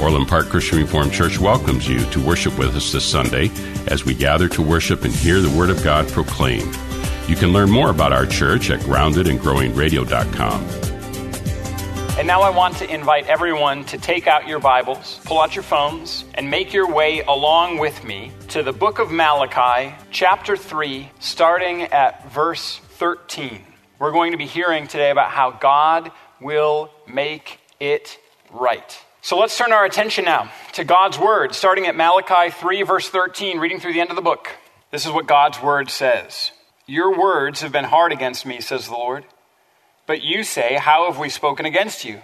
Orland Park Christian Reformed Church welcomes you to worship with us this Sunday as we gather to worship and hear the Word of God proclaimed. You can learn more about our church at groundedandgrowingradio.com. And now I want to invite everyone to take out your Bibles, pull out your phones, and make your way along with me to the book of Malachi, chapter 3, starting at verse 13. We're going to be hearing today about how God will make it right. So let's turn our attention now to God's Word, starting at Malachi 3, verse 13, reading through the end of the book. This is what God's Word says Your words have been hard against me, says the Lord. But you say, How have we spoken against you?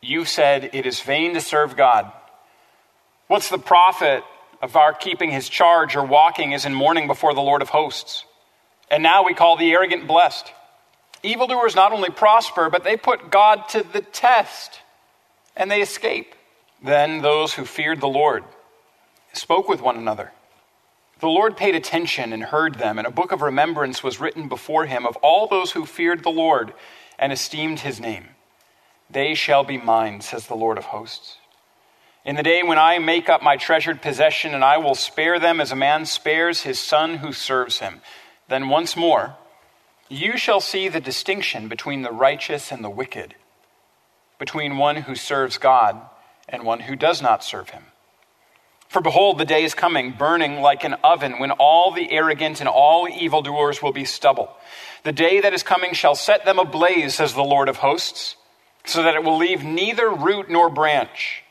You said, It is vain to serve God. What's the profit of our keeping his charge or walking as in mourning before the Lord of hosts? And now we call the arrogant blessed. Evildoers not only prosper, but they put God to the test and they escape. Then those who feared the Lord spoke with one another. The Lord paid attention and heard them, and a book of remembrance was written before him of all those who feared the Lord and esteemed his name. They shall be mine, says the Lord of hosts. In the day when I make up my treasured possession, and I will spare them as a man spares his son who serves him. Then once more, you shall see the distinction between the righteous and the wicked between one who serves God and one who does not serve him. For behold, the day is coming, burning like an oven, when all the arrogant and all evildoers will be stubble. The day that is coming shall set them ablaze, says the Lord of hosts, so that it will leave neither root nor branch.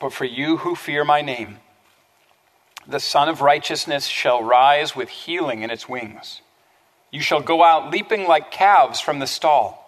But for you who fear my name, the Sun of Righteousness shall rise with healing in its wings. You shall go out leaping like calves from the stall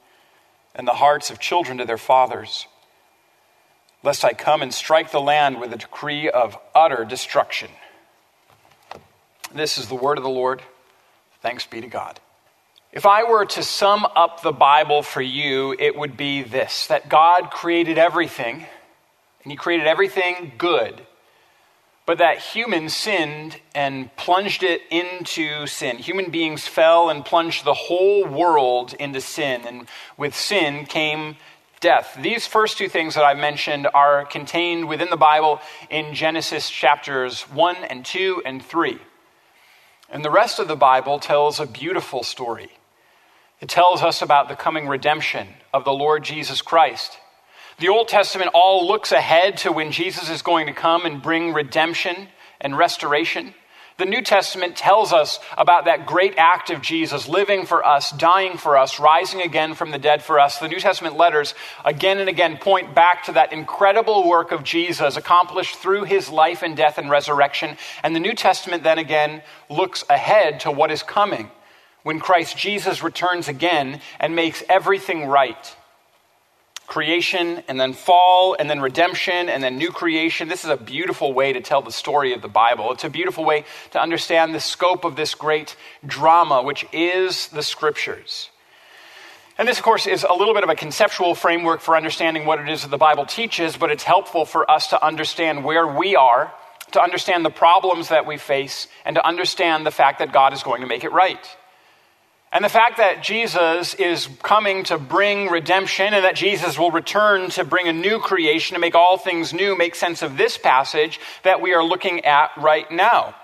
and the hearts of children to their fathers, lest I come and strike the land with a decree of utter destruction. This is the word of the Lord. Thanks be to God. If I were to sum up the Bible for you, it would be this that God created everything, and He created everything good but that humans sinned and plunged it into sin. Human beings fell and plunged the whole world into sin, and with sin came death. These first two things that I mentioned are contained within the Bible in Genesis chapters 1 and 2 and 3. And the rest of the Bible tells a beautiful story. It tells us about the coming redemption of the Lord Jesus Christ the Old Testament all looks ahead to when Jesus is going to come and bring redemption and restoration. The New Testament tells us about that great act of Jesus living for us, dying for us, rising again from the dead for us. The New Testament letters again and again point back to that incredible work of Jesus accomplished through his life and death and resurrection. And the New Testament then again looks ahead to what is coming when Christ Jesus returns again and makes everything right creation and then fall and then redemption and then new creation. This is a beautiful way to tell the story of the Bible. It's a beautiful way to understand the scope of this great drama, which is the scriptures. And this, of course, is a little bit of a conceptual framework for understanding what it is that the Bible teaches, but it's helpful for us to understand where we are to understand the problems that we face, and to understand the fact that God is going to make it right. And the fact that Jesus is coming to bring redemption and that Jesus will return to bring a new creation to make all things new makes sense of this passage that we are looking at right now.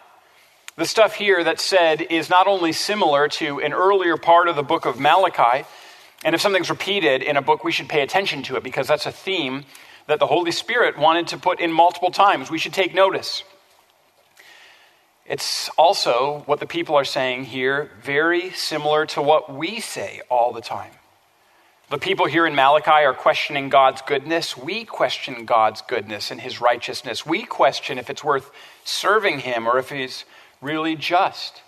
The stuff here that's said is not only similar to an earlier part of the book of Malachi, and if something's repeated in a book, we should pay attention to it because that's a theme that the Holy Spirit wanted to put in multiple times. We should take notice. It's also what the people are saying here, very similar to what we say all the time. The people here in Malachi are questioning God's goodness. We question God's goodness and his righteousness. We question if it's worth serving him or if he's really just.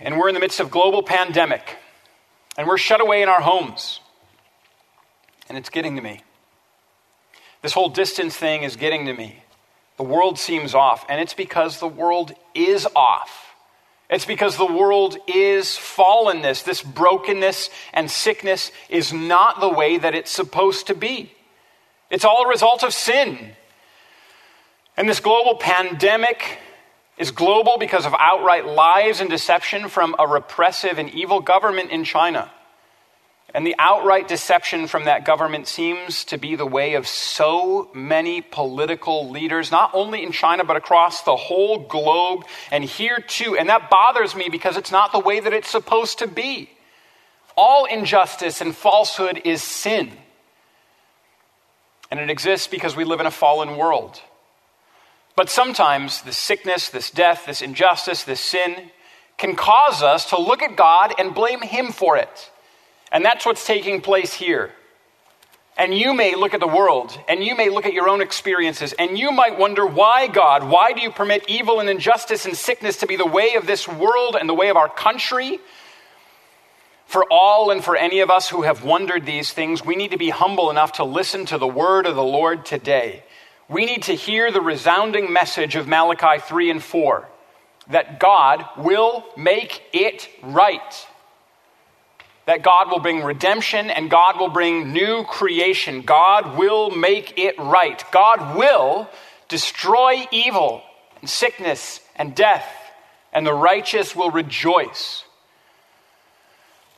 And we're in the midst of global pandemic. And we're shut away in our homes. And it's getting to me. This whole distance thing is getting to me. The world seems off, and it's because the world is off. It's because the world is fallenness. This brokenness and sickness is not the way that it's supposed to be. It's all a result of sin. And this global pandemic is global because of outright lies and deception from a repressive and evil government in China. And the outright deception from that government seems to be the way of so many political leaders, not only in China, but across the whole globe and here too. And that bothers me because it's not the way that it's supposed to be. All injustice and falsehood is sin. And it exists because we live in a fallen world. But sometimes this sickness, this death, this injustice, this sin can cause us to look at God and blame Him for it. And that's what's taking place here. And you may look at the world and you may look at your own experiences and you might wonder, why, God? Why do you permit evil and injustice and sickness to be the way of this world and the way of our country? For all and for any of us who have wondered these things, we need to be humble enough to listen to the word of the Lord today. We need to hear the resounding message of Malachi 3 and 4 that God will make it right that God will bring redemption and God will bring new creation. God will make it right. God will destroy evil and sickness and death, and the righteous will rejoice.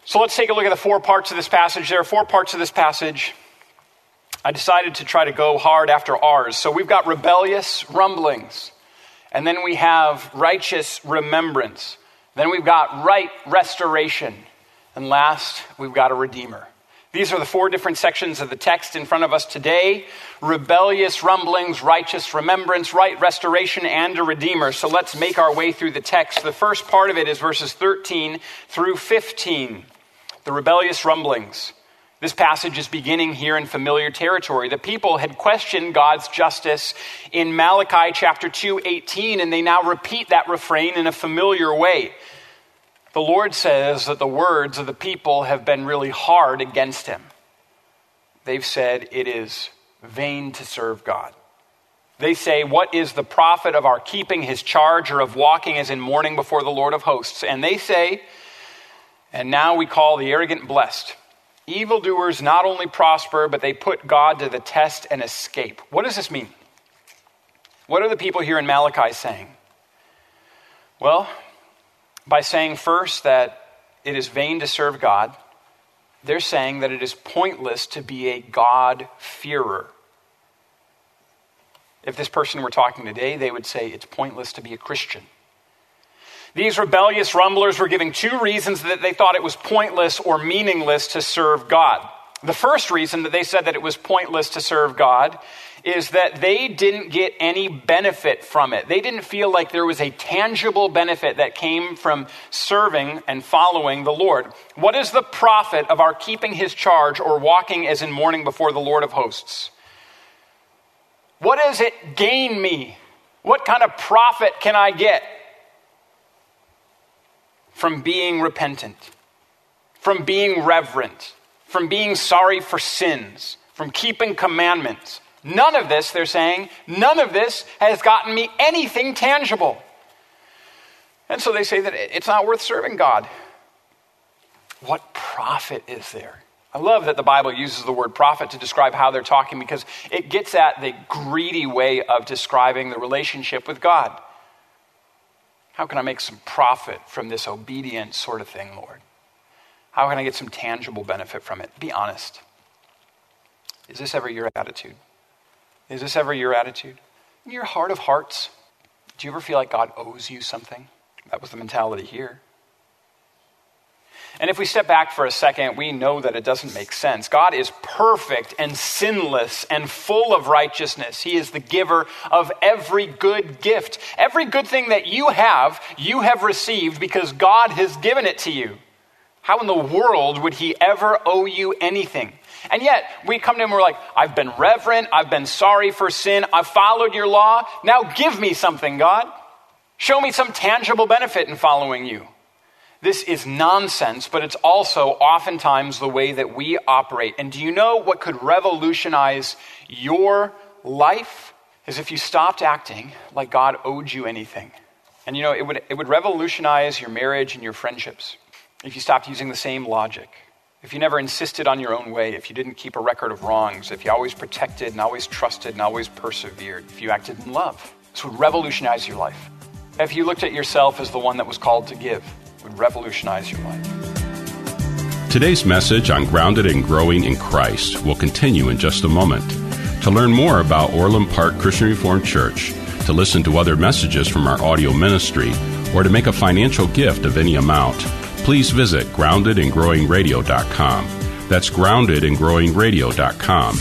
So let's take a look at the four parts of this passage. There are four parts of this passage. I decided to try to go hard after ours. So we've got rebellious rumblings, and then we have righteous remembrance. Then we've got right restoration. And last, we've got a Redeemer. These are the four different sections of the text in front of us today rebellious rumblings, righteous remembrance, right restoration, and a Redeemer. So let's make our way through the text. The first part of it is verses 13 through 15. The rebellious rumblings. This passage is beginning here in familiar territory. The people had questioned God's justice in Malachi chapter 2, 18, and they now repeat that refrain in a familiar way. The Lord says that the words of the people have been really hard against him. They've said it is vain to serve God. They say, What is the profit of our keeping his charge or of walking as in mourning before the Lord of hosts? And they say, And now we call the arrogant blessed. Evildoers not only prosper, but they put God to the test and escape. What does this mean? What are the people here in Malachi saying? Well, by saying first that it is vain to serve God, they're saying that it is pointless to be a God-fearer. If this person were talking today, they would say it's pointless to be a Christian. These rebellious rumblers were giving two reasons that they thought it was pointless or meaningless to serve God. The first reason that they said that it was pointless to serve God is that they didn't get any benefit from it. They didn't feel like there was a tangible benefit that came from serving and following the Lord. What is the profit of our keeping his charge or walking as in mourning before the Lord of hosts? What does it gain me? What kind of profit can I get from being repentant, from being reverent, from being sorry for sins, from keeping commandments? None of this, they're saying, none of this has gotten me anything tangible. And so they say that it's not worth serving God. What profit is there? I love that the Bible uses the word profit to describe how they're talking because it gets at the greedy way of describing the relationship with God. How can I make some profit from this obedient sort of thing, Lord? How can I get some tangible benefit from it? Be honest. Is this ever your attitude? Is this ever your attitude? In your heart of hearts, do you ever feel like God owes you something? That was the mentality here. And if we step back for a second, we know that it doesn't make sense. God is perfect and sinless and full of righteousness. He is the giver of every good gift. Every good thing that you have, you have received because God has given it to you. How in the world would He ever owe you anything? And yet, we come to Him and we're like, I've been reverent, I've been sorry for sin, I've followed your law. Now give me something, God. Show me some tangible benefit in following you. This is nonsense, but it's also oftentimes the way that we operate. And do you know what could revolutionize your life? Is if you stopped acting like God owed you anything. And you know, it would, it would revolutionize your marriage and your friendships if you stopped using the same logic. If you never insisted on your own way, if you didn't keep a record of wrongs, if you always protected and always trusted and always persevered, if you acted in love, this would revolutionize your life. If you looked at yourself as the one that was called to give, would revolutionize your life. Today's message on Grounded and Growing in Christ will continue in just a moment. To learn more about Orland Park Christian Reformed Church, to listen to other messages from our audio ministry, or to make a financial gift of any amount, please visit groundedandgrowingradio.com. That's groundedandgrowingradio.com.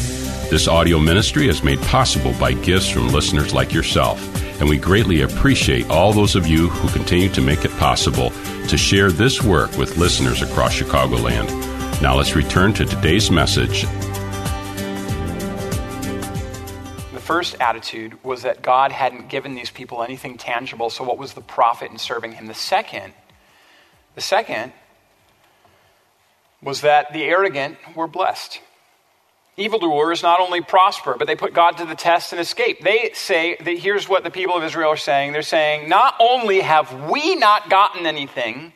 This audio ministry is made possible by gifts from listeners like yourself, and we greatly appreciate all those of you who continue to make it possible to share this work with listeners across Chicagoland. Now let's return to today's message. The first attitude was that God hadn't given these people anything tangible, so what was the profit in serving him? The second, the second was that the arrogant were blessed. Evildoers not only prosper, but they put God to the test and escape. They say that here's what the people of Israel are saying. They're saying, not only have we not gotten anything,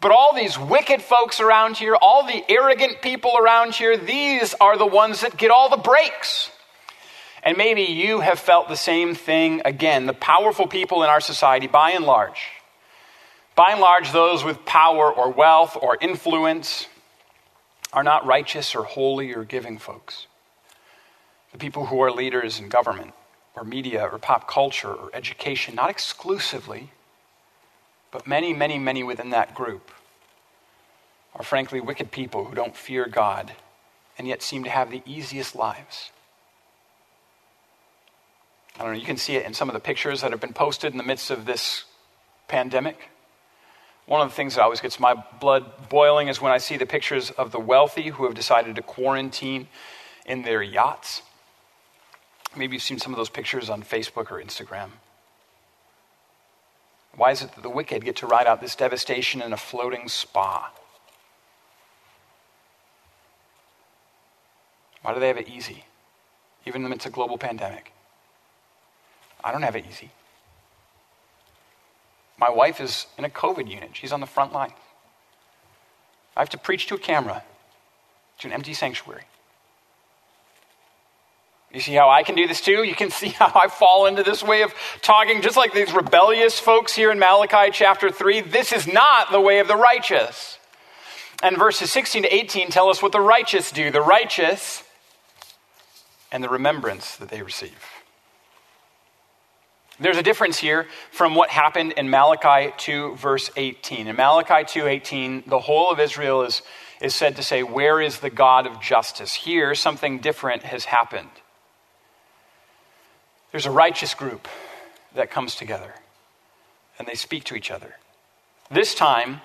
but all these wicked folks around here, all the arrogant people around here, these are the ones that get all the breaks. And maybe you have felt the same thing again. The powerful people in our society, by and large, by and large, those with power or wealth or influence, are not righteous or holy or giving folks. The people who are leaders in government or media or pop culture or education, not exclusively, but many, many, many within that group, are frankly wicked people who don't fear God and yet seem to have the easiest lives. I don't know, you can see it in some of the pictures that have been posted in the midst of this pandemic. One of the things that always gets my blood boiling is when I see the pictures of the wealthy who have decided to quarantine in their yachts. Maybe you've seen some of those pictures on Facebook or Instagram. Why is it that the wicked get to ride out this devastation in a floating spa? Why do they have it easy, even in the midst of a global pandemic? I don't have it easy. My wife is in a COVID unit, she's on the front line. I have to preach to a camera, to an empty sanctuary. You see how I can do this too? You can see how I fall into this way of talking, just like these rebellious folks here in Malachi chapter 3. This is not the way of the righteous. And verses 16 to 18 tell us what the righteous do the righteous and the remembrance that they receive. There's a difference here from what happened in Malachi 2, verse 18. In Malachi 2, 18, the whole of Israel is, is said to say, Where is the God of justice? Here, something different has happened. There's a righteous group that comes together, and they speak to each other. This time,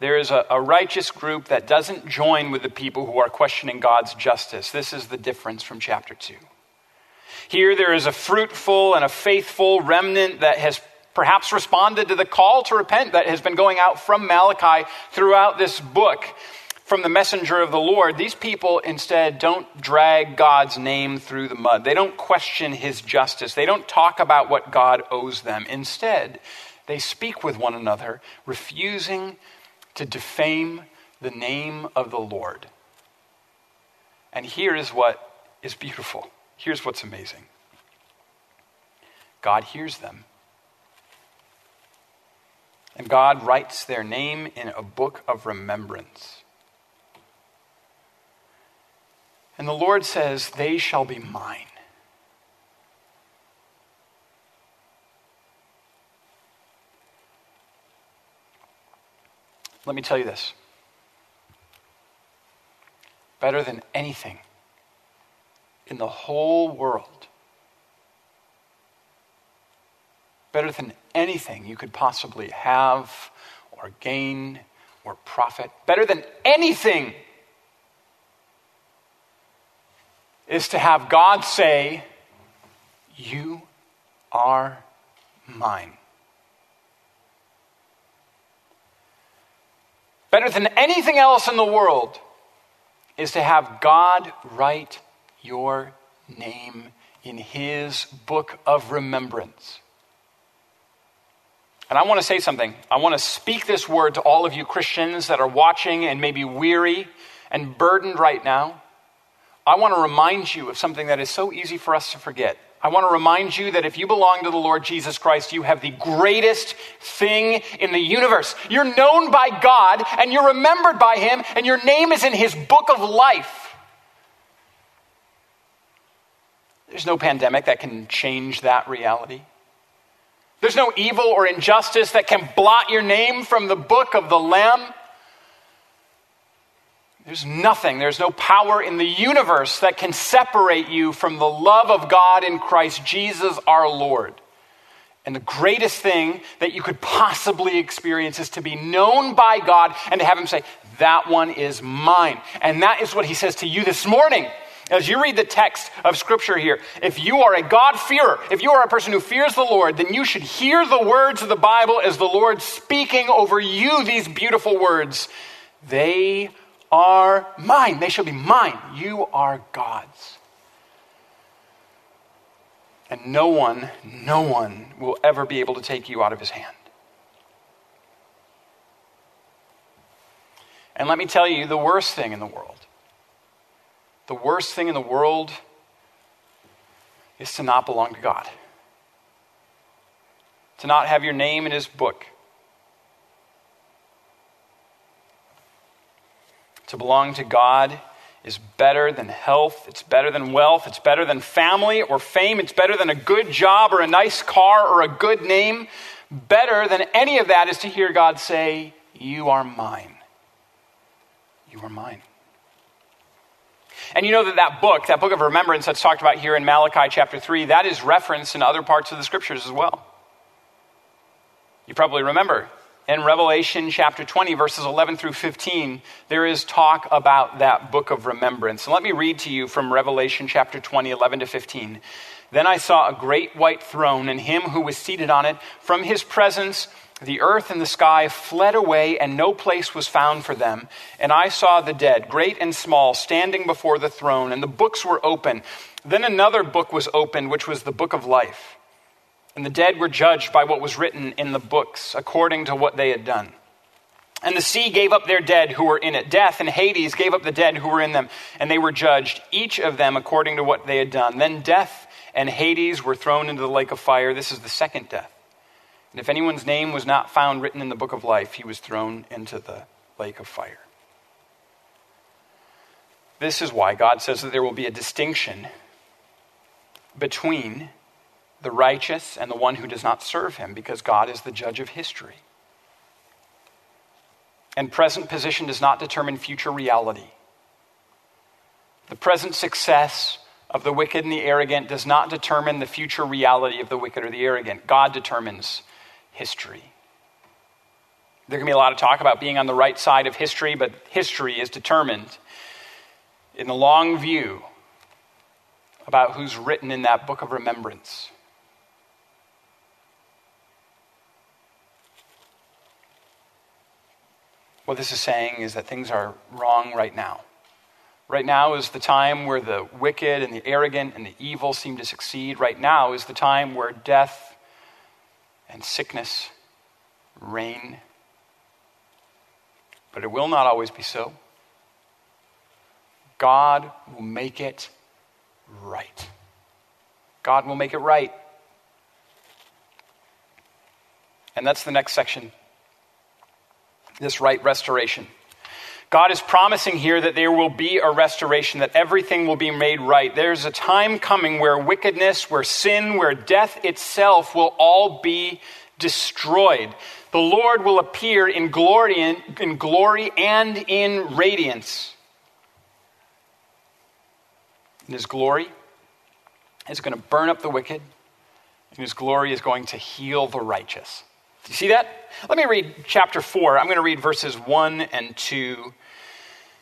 there is a, a righteous group that doesn't join with the people who are questioning God's justice. This is the difference from chapter 2. Here, there is a fruitful and a faithful remnant that has perhaps responded to the call to repent that has been going out from Malachi throughout this book from the messenger of the Lord. These people instead don't drag God's name through the mud. They don't question his justice. They don't talk about what God owes them. Instead, they speak with one another, refusing to defame the name of the Lord. And here is what is beautiful. Here's what's amazing God hears them. And God writes their name in a book of remembrance. And the Lord says, They shall be mine. Let me tell you this better than anything in the whole world, better than anything you could possibly have or gain or profit, better than anything is to have God say, You are mine. Better than anything else in the world is to have God write your name in his book of remembrance. And I want to say something. I want to speak this word to all of you Christians that are watching and maybe weary and burdened right now. I want to remind you of something that is so easy for us to forget. I want to remind you that if you belong to the Lord Jesus Christ, you have the greatest thing in the universe. You're known by God and you're remembered by Him, and your name is in His book of life. There's no pandemic that can change that reality. There's no evil or injustice that can blot your name from the book of the Lamb. There's nothing, there's no power in the universe that can separate you from the love of God in Christ Jesus our Lord. And the greatest thing that you could possibly experience is to be known by God and to have Him say, That one is mine. And that is what He says to you this morning. As you read the text of Scripture here, if you are a God-fearer, if you are a person who fears the Lord, then you should hear the words of the Bible as the Lord speaking over you these beautiful words. They are mine. They shall be mine. You are God's. And no one, no one will ever be able to take you out of his hand. And let me tell you the worst thing in the world. The worst thing in the world is to not belong to God, to not have your name in his book To belong to God is better than health, it's better than wealth, it's better than family or fame, it's better than a good job or a nice car or a good name. Better than any of that is to hear God say, You are mine. You are mine. And you know that that book, that book of remembrance that's talked about here in Malachi chapter 3, that is referenced in other parts of the scriptures as well. You probably remember in Revelation chapter 20, verses 11 through 15, there is talk about that book of remembrance. And let me read to you from Revelation chapter 20, 11 to 15. Then I saw a great white throne and him who was seated on it. From his presence, the earth and the sky fled away, and no place was found for them. And I saw the dead, great and small, standing before the throne, and the books were open. Then another book was opened, which was the book of life. And the dead were judged by what was written in the books, according to what they had done. And the sea gave up their dead who were in it. Death and Hades gave up the dead who were in them, and they were judged, each of them according to what they had done. Then death and Hades were thrown into the lake of fire. This is the second death. And if anyone's name was not found written in the book of life, he was thrown into the lake of fire. This is why God says that there will be a distinction between the righteous and the one who does not serve him, because God is the judge of history. And present position does not determine future reality. The present success of the wicked and the arrogant does not determine the future reality of the wicked or the arrogant. God determines history. There can be a lot of talk about being on the right side of history, but history is determined in the long view about who's written in that book of remembrance. What this is saying is that things are wrong right now. Right now is the time where the wicked and the arrogant and the evil seem to succeed. Right now is the time where death and sickness reign. But it will not always be so. God will make it right. God will make it right. And that's the next section this right restoration. God is promising here that there will be a restoration, that everything will be made right. There's a time coming where wickedness, where sin, where death itself will all be destroyed. The Lord will appear in glory, in, glory and in radiance. And his glory is going to burn up the wicked, and his glory is going to heal the righteous. Do you see that? Let me read chapter 4. I'm going to read verses 1 and 2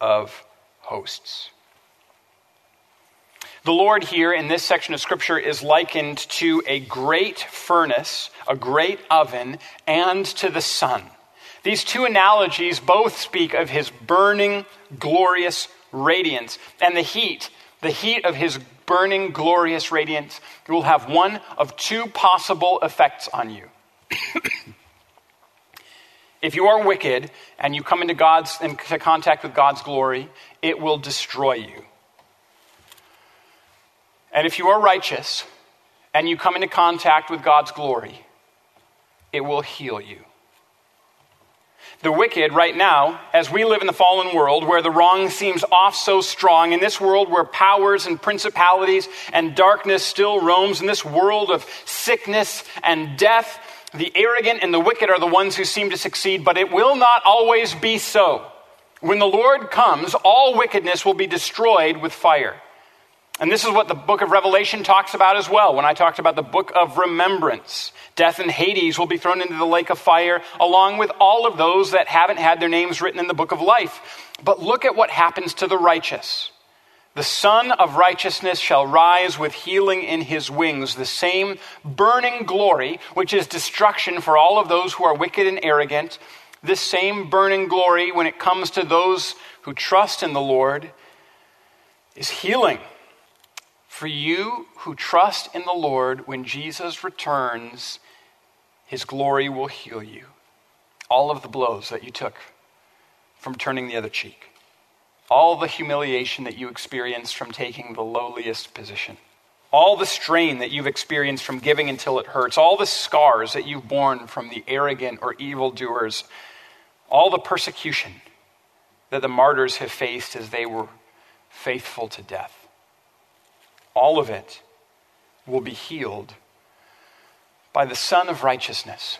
of hosts. The Lord here in this section of Scripture is likened to a great furnace, a great oven, and to the sun. These two analogies both speak of his burning, glorious radiance and the heat, the heat of his burning, glorious radiance will have one of two possible effects on you. if you are wicked and you come into God's into contact with God's glory, it will destroy you. And if you are righteous and you come into contact with God's glory, it will heal you. The wicked, right now, as we live in the fallen world where the wrong seems off so strong, in this world where powers and principalities and darkness still roams, in this world of sickness and death, the arrogant and the wicked are the ones who seem to succeed, but it will not always be so. When the Lord comes, all wickedness will be destroyed with fire. And this is what the book of Revelation talks about as well. When I talked about the book of remembrance, death and Hades will be thrown into the lake of fire, along with all of those that haven't had their names written in the book of life. But look at what happens to the righteous. The Sun of Righteousness shall rise with healing in his wings, the same burning glory, which is destruction for all of those who are wicked and arrogant. This same burning glory, when it comes to those who trust in the Lord, is healing for you who trust in the Lord, when Jesus returns, his glory will heal you. All of the blows that you took from turning the other cheek, all the humiliation that you experienced from taking the lowliest position, all the strain that you've experienced from giving until it hurts, all the scars that you've borne from the arrogant or evildoers, all the persecution that the martyrs have faced as they were faithful to death all of it will be healed by the Son of Righteousness.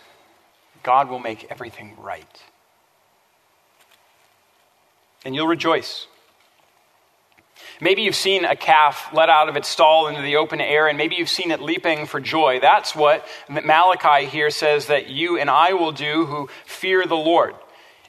God will make everything right. And you'll rejoice. Maybe you've seen a calf let out of its stall into the open air, and maybe you've seen it leaping for joy. That's what Malachi here says that you and I will do who fear the Lord.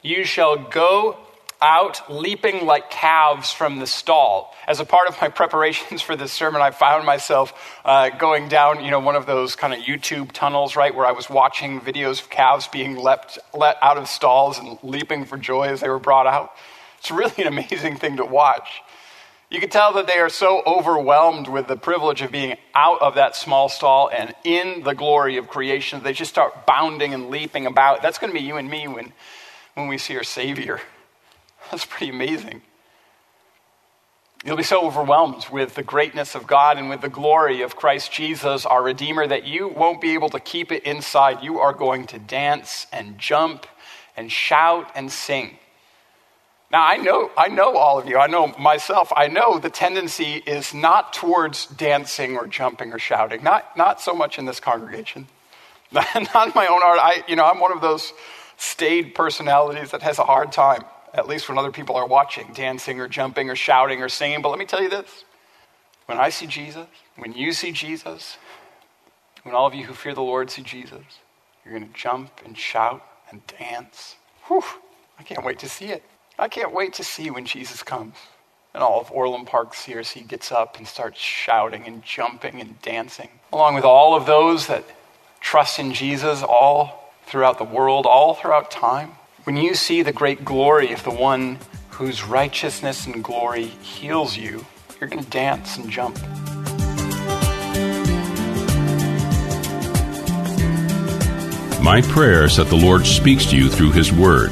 You shall go out leaping like calves from the stall. As a part of my preparations for this sermon, I found myself uh, going down, you know, one of those kind of YouTube tunnels, right, where I was watching videos of calves being leapt, let out of stalls and leaping for joy as they were brought out. It's really an amazing thing to watch. You can tell that they are so overwhelmed with the privilege of being out of that small stall and in the glory of creation. They just start bounding and leaping about. That's going to be you and me when, when we see our Savior. That's pretty amazing. You'll be so overwhelmed with the greatness of God and with the glory of Christ Jesus, our Redeemer, that you won't be able to keep it inside. You are going to dance and jump and shout and sing. Now, I know, I know all of you. I know myself. I know the tendency is not towards dancing or jumping or shouting. Not, not so much in this congregation. not in my own art. I, you know, I'm one of those staid personalities that has a hard time at least when other people are watching, dancing or jumping or shouting or singing. But let me tell you this when I see Jesus, when you see Jesus, when all of you who fear the Lord see Jesus, you're going to jump and shout and dance. Whew, I can't wait to see it. I can't wait to see when Jesus comes. And all of Orland Park CRC gets up and starts shouting and jumping and dancing, along with all of those that trust in Jesus all throughout the world, all throughout time. When you see the great glory of the one whose righteousness and glory heals you, you're going to dance and jump. My prayer is that the Lord speaks to you through His Word,